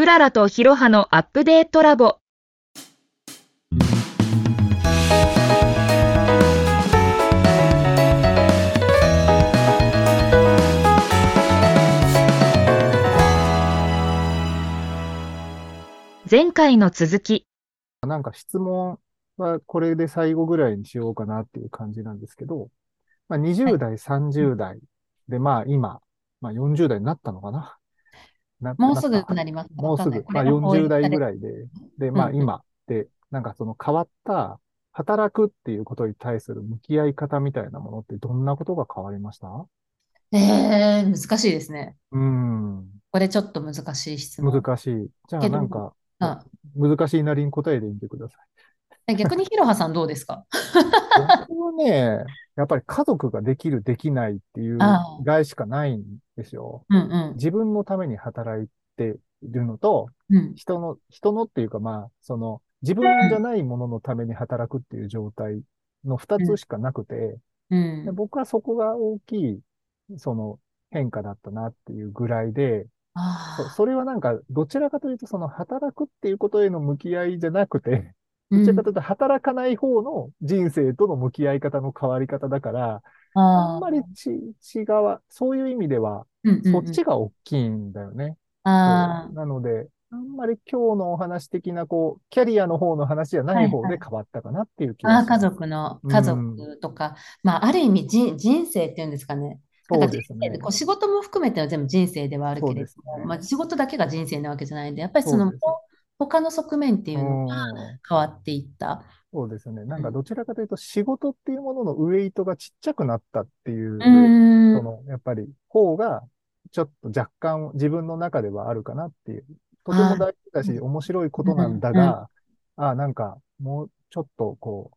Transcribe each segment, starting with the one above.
クララとヒロハのアップデートラボ。前回の続き。なんか質問はこれで最後ぐらいにしようかなっていう感じなんですけど、まあ、20代、30代で、まあ今、まあ40代になったのかな。なもうすぐなります。もうすぐ、まあわかんない40代ぐい。らいで、で、まあ今で、なんかその変わった働くっていうことに対する向き合い方みたいなものってどんなことが変わりました？えー、難しいですね。うーん、これちょっと難しい質問。難しい。じゃあなんか、あ難しいなりに答えてみてください。え逆にヒロハさんどうですか？僕はね、やっぱり家族ができる、できないっていうああ。概しかないんですよ。うんうん。自分のために働いているのと、うん。人の、人のっていうかまあ、その、自分じゃないもののために働くっていう状態の二つしかなくて、うん。で僕はそこが大きい、その変化だったなっていうぐらいで、そ、れはなんか、どちらかというと、その働くっていうことへの向き合いじゃなくて、うんどちらかというと働かない方の人生との向き合い方の変わり方だから、ああんまりち、違う、そういう意味では、そっちが大きいんだよね。なので、あんまり今日のお話的な、こう、キャリアの方の話じゃない方はいはい。で変わったかなっていう気がします。族の、家族とか、まあ、ある意味人、人生っていうんですかね。なんかそうですね。仕事も含めての全部人生ではあるけれども、ね。まあ、仕事だけが人生なわけじゃないんで、やっぱりその他の側面っていうのがうん変わっていった。そうですね。なんかどちらかというと仕事っていうもののウエイトがちっちゃくなったっていう、うーんその、やっぱり方がちょっと若干自分の中ではあるかなっていう。とても大事だし、うん面白いことなんだが、あなんかもうちょっとこう、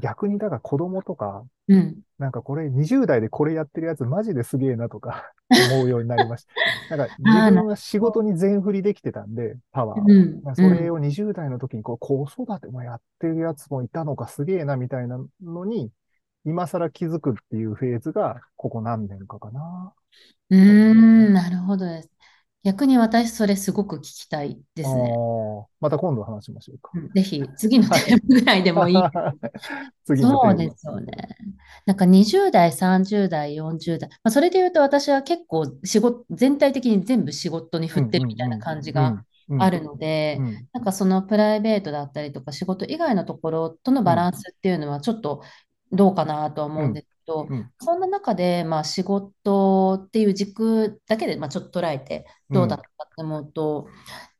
逆にだから子供とか、うん。なんかこれ20代でこれやってるやつマジですげえなとか 思うようになりました。なんか自分は仕事に全振りできてたんで、パワーを。うんまあそれを20代の時にこう子育てもやってるやつもいたのかすげえなみたいなのに、今更気づくっていうフェーズがここ何年かかな。うーん、なるほどです。逆に私、それすごく聞きたいですね。また今度話しましょうか。うんぜひ、次のテーマぐらいでもいい。次のそうですよね。なんか20代、30代、40代。まあ、それで言うと私は結構仕事、全体的に全部仕事に振ってるみたいな感じがあるので、うんうんなんかそのプライベートだったりとか仕事以外のところとのバランスっていうのはちょっとどうかなとは思うんですけど、うんそんな中でまあ仕事っていう軸だけでまあちょっと捉えてどうだったかって思うと、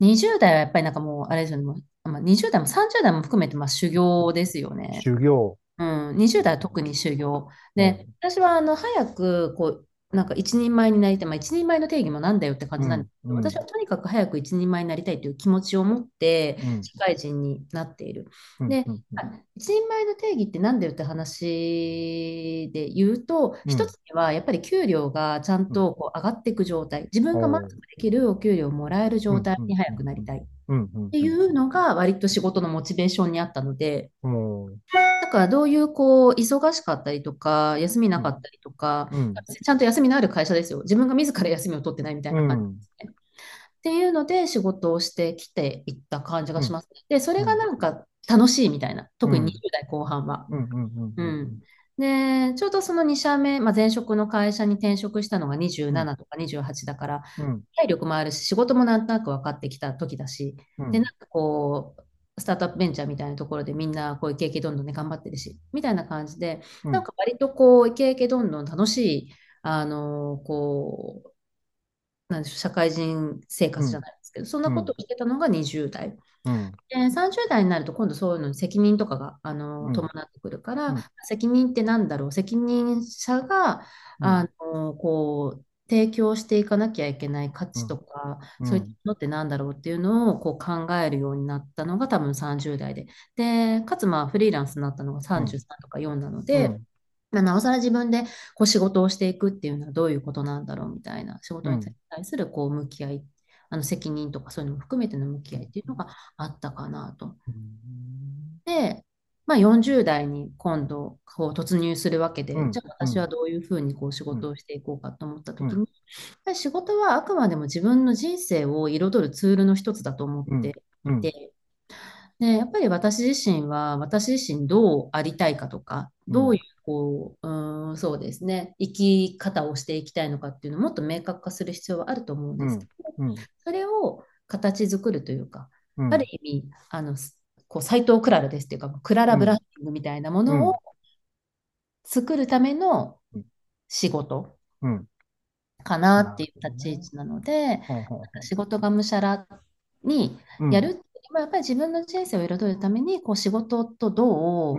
20代はやっぱりなんかもうあれですよね、もうまあ、20代も30代も含めてまあ修行ですよね。修行。うん、20代は特に修行。で、私はあの早くこうなんか一人前になりたい、まあ、一人前の定義もなんだよって感じなんですけど、うん。うん。私はとにかく早く一人前になりたいという気持ちを持ってうん。社会人になっている。うん。で一人前の定義ってなんだよって話で言うと、うん。一つにはやっぱり給料がちゃんとこう上がっていく状態、自分が満足できるお給料をもらえる状態に早くなりたい。っていうのが割と仕事のモチベーションにあったので、からどういうこう忙しかったりとか、休みなかったりとか、うん。ちゃんと休みのある会社ですよ。自分が自ら休みを取ってないみたいな感じですね。っていうので仕事をしてきていった感じがします。で、それがなんか楽しいみたいな、特に20代後半は。うん。うん。うん。うん。で、ちょうどその2社目、まあ、前職の会社に転職したのが27とか28だから、うん。体力もあるし、仕事もなんとなく分かってきた時だし、うん。で、なんかこう、スタートアップベンチャーみたいなところでみんなこうイケイケどんどんね頑張ってるし、みたいな感じで、うん。なんか割とこうイケイケどんどん楽しい、あのこう、なんでしょう、社会人生活じゃないですけど、そんなことをしてたのが20代。うん。で、30代になると今度そういうのに責任とかが、あのうん。伴ってくるから、うん。責任ってなんだろう、責任者が、うん。あのこう提供していかなきゃいけない価値とか、うん。そういったのってなんだろうっていうのをこう考えるようになったのが多分30代で。で、かつまあフリーランスになったのが33とか4なので、うん。まあなおさら自分でこう仕事をしていくっていうのはどういうことなんだろうみたいな仕事に対するこう向き合い、あの責任とかそういうのも含めての向き合いっていうのがあったかなと。で、まあ、40代に今度こう突入するわけで、うんじゃあ私はどういうふうにこう仕事をしていこうかと思った時に、うん。仕事はあくまでも自分の人生を彩るツールの一つだと思ってうん。いて、で、やっぱり私自身は私自身どうありたいかとか、どういうこう、うーん、そうですね、生き方をしていきたいのかっていうのをもっと明確化する必要はあると思うんですけど、うん。それを形作るというか、うん。ある意味、あの、すこう斎藤クララですっていうか、クララブラッシングみたいなもうん。のを作るためのうん。仕事うん。かなっていう立ち位置なので、仕事がむしゃらにうやるっていうよりもやっぱり自分の人生を彩るためにこう仕事とどう、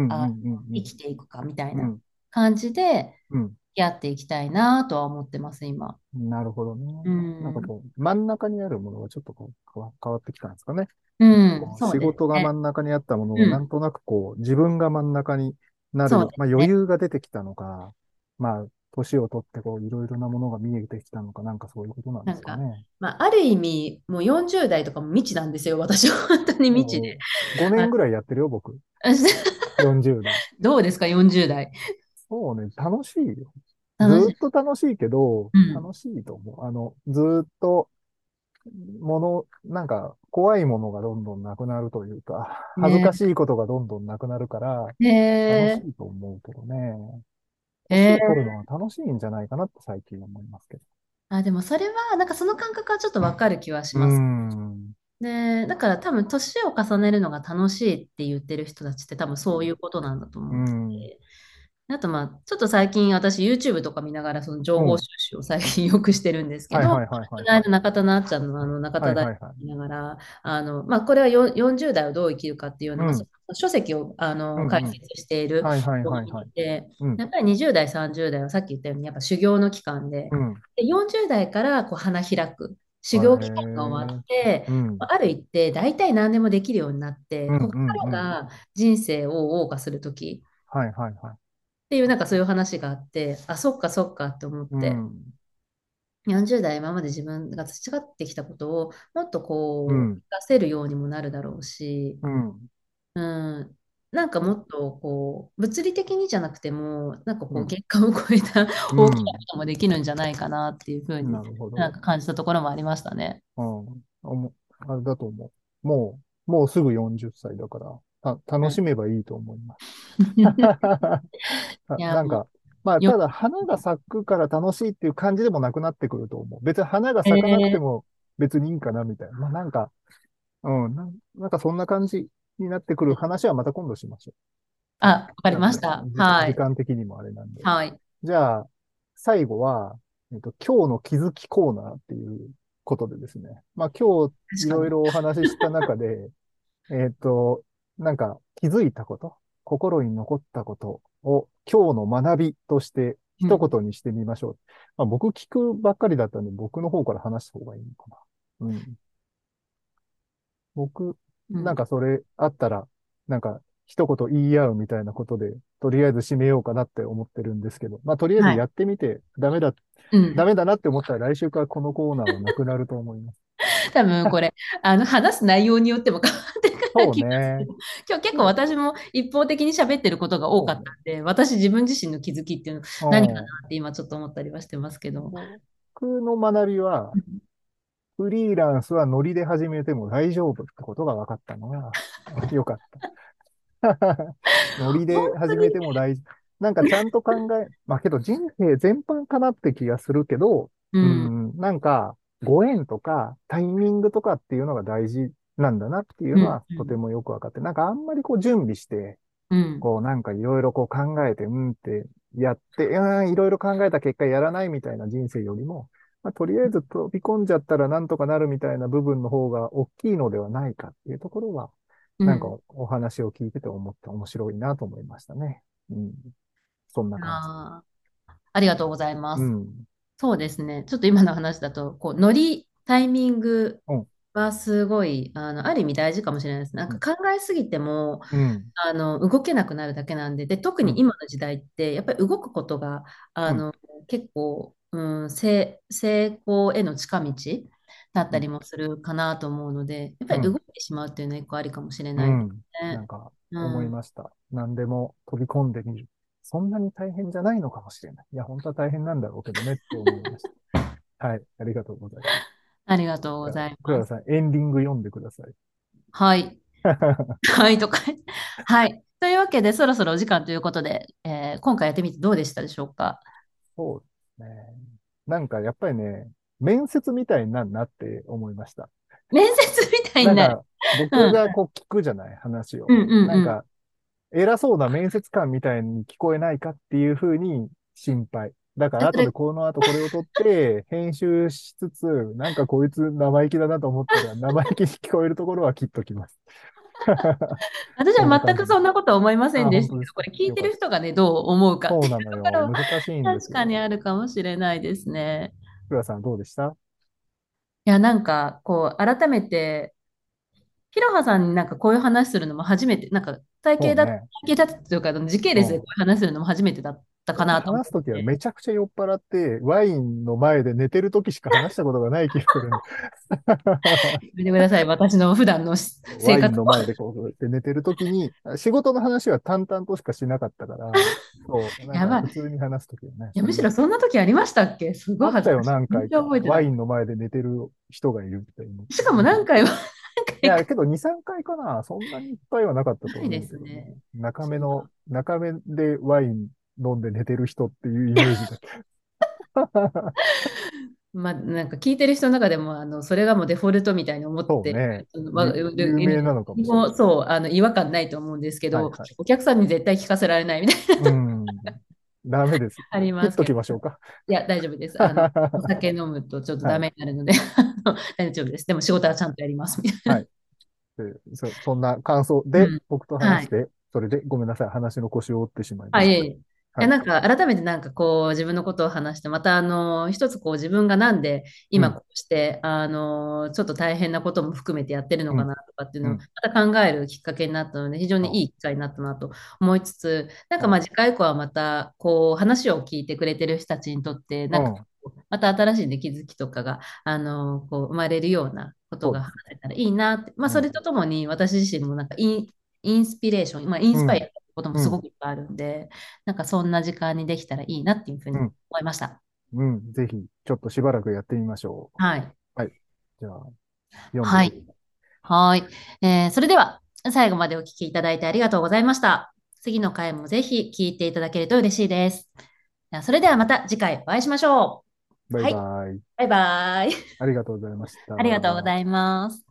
生きていくかみたいうん。な感じでうんやっていきたいなとは思ってます、今。なるほどね。うんなんかこう、真ん中にあるものがちょっとこう変わってきたんですかね。うん仕事がね真ん中にあったものうんがなんとなくこう、自分が真ん中になる、そうですねまあ余裕が出てきたのか、まあ、年を取ってこう、いろいろなものが見えてきたのか、なんかそういうことなんですかね。まあ、ある意味、もう40代とかも未知なんですよ、私は 本当に未知で。5年ぐらいやってるよ、僕。40代。どうですか、40代。そうね、楽しいよ。楽しいずーっと楽しいけど、うん楽しいと思う。あの、ずーっと、もの、なんか、怖いものがどんどんなくなるというか、ね恥ずかしいことがどんどんなくなるから、へ楽しいと思うけどね。え年を取るのは楽しいんじゃないかなって最近思いますけど。あ、でもそれは、なんかその感覚はちょっとわかる気はしうます。ん。で、だから多分年を重ねるのが楽しいって言ってる人たちって多分そういうことなんだと思うんってて。あとまあ、ちょっと最近私 YouTube とか見ながらその情報収集を最近よくしてるんですけど、こはいの間中田なっちゃんのあの中田大はいはいはい。見ながら、あの、まあ、これはよ40代をどう生きるかっていうような、うん書籍をあの、うんうん。解説している人がはいはいい。て、うん。やっぱり20代、30代はさっき言ったようにやっぱ修行の期間で、うん。で40代からこう花開く修行期間が終わって、うん。ある一定大体何でもできるようになって、うんここからが人生を謳歌するときはいはいはい。っていうなんかそういう話があって、あ、そっかそっかって思って、うん。40代今まで自分が培ってきたことをもっとこう、うん出せるようにもなるだろうし、うん。うん、なんかもっとこう物理的にじゃなくてもなんかこううん限界を超えたうん大きなこともできるんじゃないかなっていうふうになるほど。なんか感じたところもありましたね。うん。あもあれだと思う。もう、もうすぐ40歳だから、た、楽しめばいいと思います。なんか、まあ、よただ花が咲くから楽しいっていう感じでもなくなってくると思う。別に花が咲かなくても別にいいかなみたいな。まあなんか、うん、なんかそんな感じになってくる話はまた今度しましょあ、わかう。りました。時時はい。間的にもあれなんで。はい。じゃあ、最後は、えっと、今日の気づきコーナーっていうことでですね。まあ今日いろいろお話しした中で、えっと、なんか気づいたこと、心に残ったことを今日の学びとして一言にしてみましょう。まあ、僕聞くばっかりだったんで僕の方から話した方がいいのかな。うん。僕、うんなんかそれあったら、なんか一言言い合うみたいなことで、とりあえず締めようかなって思ってるんですけど、まあとりあえはいずやってみて、ダメだ、うん。ダメだなって思ったら来週からこのコーナーはなくなると思います。多分これ、あの、話す内容によっても変わってくそうねる。。今日結構私も一方的に喋ってることが多かったんで、私自分自身の気づきっていうの何かなって今ちょっと思ったりはしてますけど。僕の学びは、フリーランスはノリで始めても大丈夫ってことが分かったのが よかった。ノリで始めても大丈夫。なんかちゃんと考え、まあけど人生全般かなって気がするけど、う。うんん、なんかご縁とかタイミングとかっていうのが大事なんだなっていうのはうんとてもよく分かって、なんかあんまりこう準備して、うん。こうなんかいろいろこう考えて、うんってやって、うん、いろいろ考えた結果やらないみたいな人生よりも、まあ、とりあえず飛び込んじゃったらなんとかなるみたいな部分の方が大きいのではないかっていうところは、なんかお話を聞いてて思って面白いなと思いましたね。うん。そんな感あーありがとうございまじ。す。うん。そうですね。ちょっと今の話だと、こう、ノリ、タイミングうんはすごい、あの、ある意味大事かもしれないです。なんか考えすぎても、うん。あの、動けなくなるだけなんで、で、特に今の時代って、やっぱり動くことが、あの、結構、うん、成、成功への近道だったりもするかなと思うので、やっぱり動いてしまうっていうのは一個ありかもしれないうん。ですね。なんか、思いました。何でも飛び込んでみる。そんなに大変じゃないのかもしれない。いや、本当は大変なんだろうけどねって思いました。はい。ありがとうございます。ありがとうございます。クララさん、エンディング読んでください。はい。はい、とか。はい。というわけで、そろそろお時間ということで、えー今回やってみてどうでしたでしょうか？そうですね。なんかやっぱりね、面接みたいになるなって思いました。面接みたいになる。か、僕がこう聞くじゃない、話を。うんうんうんなんか、偉そうな面接官みたいに聞こえないかっていうふうに心配。だから、後でこの後これを取って、編集しつつ、なんかこいつ生意気だなと思ったら、生意気に聞こえるところは切っときます。私は全くそんなことは思いませんでしたこれ聞いてる人がね、どう思うかってそうなのよ。ところ難しいんですよ。確かにあるかもしれないですね。福田さんどうでした？いや、なんか、こう、改めて、ひろはさんになんかこういう話するのも初めて、なんか体系だ、そうね体系だというか、時系列でこういう話するのも初めてだったかなと話すときはて。めちゃくちゃ酔っ払って、ワインの前で寝てるときしか話したことがない気がする。やめてください。私の普段のしワイン生活を。の前でこうやって寝てるときに、仕事の話は淡々としかしなかったから、そう、やばない普通に話すときはね。いや、むしろそんな時ありましたっけ？すごいあったよ、恥ずかしい。何回か。全然覚えてない。ワインの前で寝てる人がいるっていう。しかも何回も、い何回や、けど2、3回かな。そんなにいっぱいはなかったと思うですね。中目の、中目でワイン飲んで寝てる人っていうイメージだ。まあ、なんか聞いてる人の中でも、あの、それがもうデフォルトみたいに思って、ね。そのわ有有名なのかもそう、あの、違和感ないと思うんですけど、はいはいお客さんに絶対聞かせられないみたいな、うん。ダメです。ありますけど。きましょうか。いや、大丈夫です。あの、お酒飲むとちょっとダメになるので、あの大丈夫です。でも仕事はちゃんとやりますみたいな。はいでそそんな感想でうん僕と話して、それでごめんなさい、話の腰を折ってしまいまあ、した。いえいえ。はい。やなんか改めてなんかこう自分のことを話してまたあの一つこう自分がなんで今うん。こうして、あのちょっと大変なことも含めてやってるのかなとかっていうのをうん。また考えるきっかけになったので非常にい。い機会になったなと思いつつなんかまあ次回以降はまたこう話を聞いてくれてる人たちにとってなんかまた新しい、ね、気づきとかがあのこう生まれるようなことが話せたらいいなって、まあ、うん。それとともに私自身もなんかインインスピレーション、まあ、インスパイアこともすごくいっぱいあるんで、なんかそんな時間にできたらいいなっていうふうにうん思いました。うん、ぜひ、ちょっとしばらくやってみましょはい。う。じゃあ、読んではい。はい。えーそれでは、最後までお聞きいただいてありがとうございました。次の回もぜひ聞いていただけると嬉しいです。それではまた次回お会いしましょう。バイバイ。バイバイ。ありがとうございました。ありがとうございます。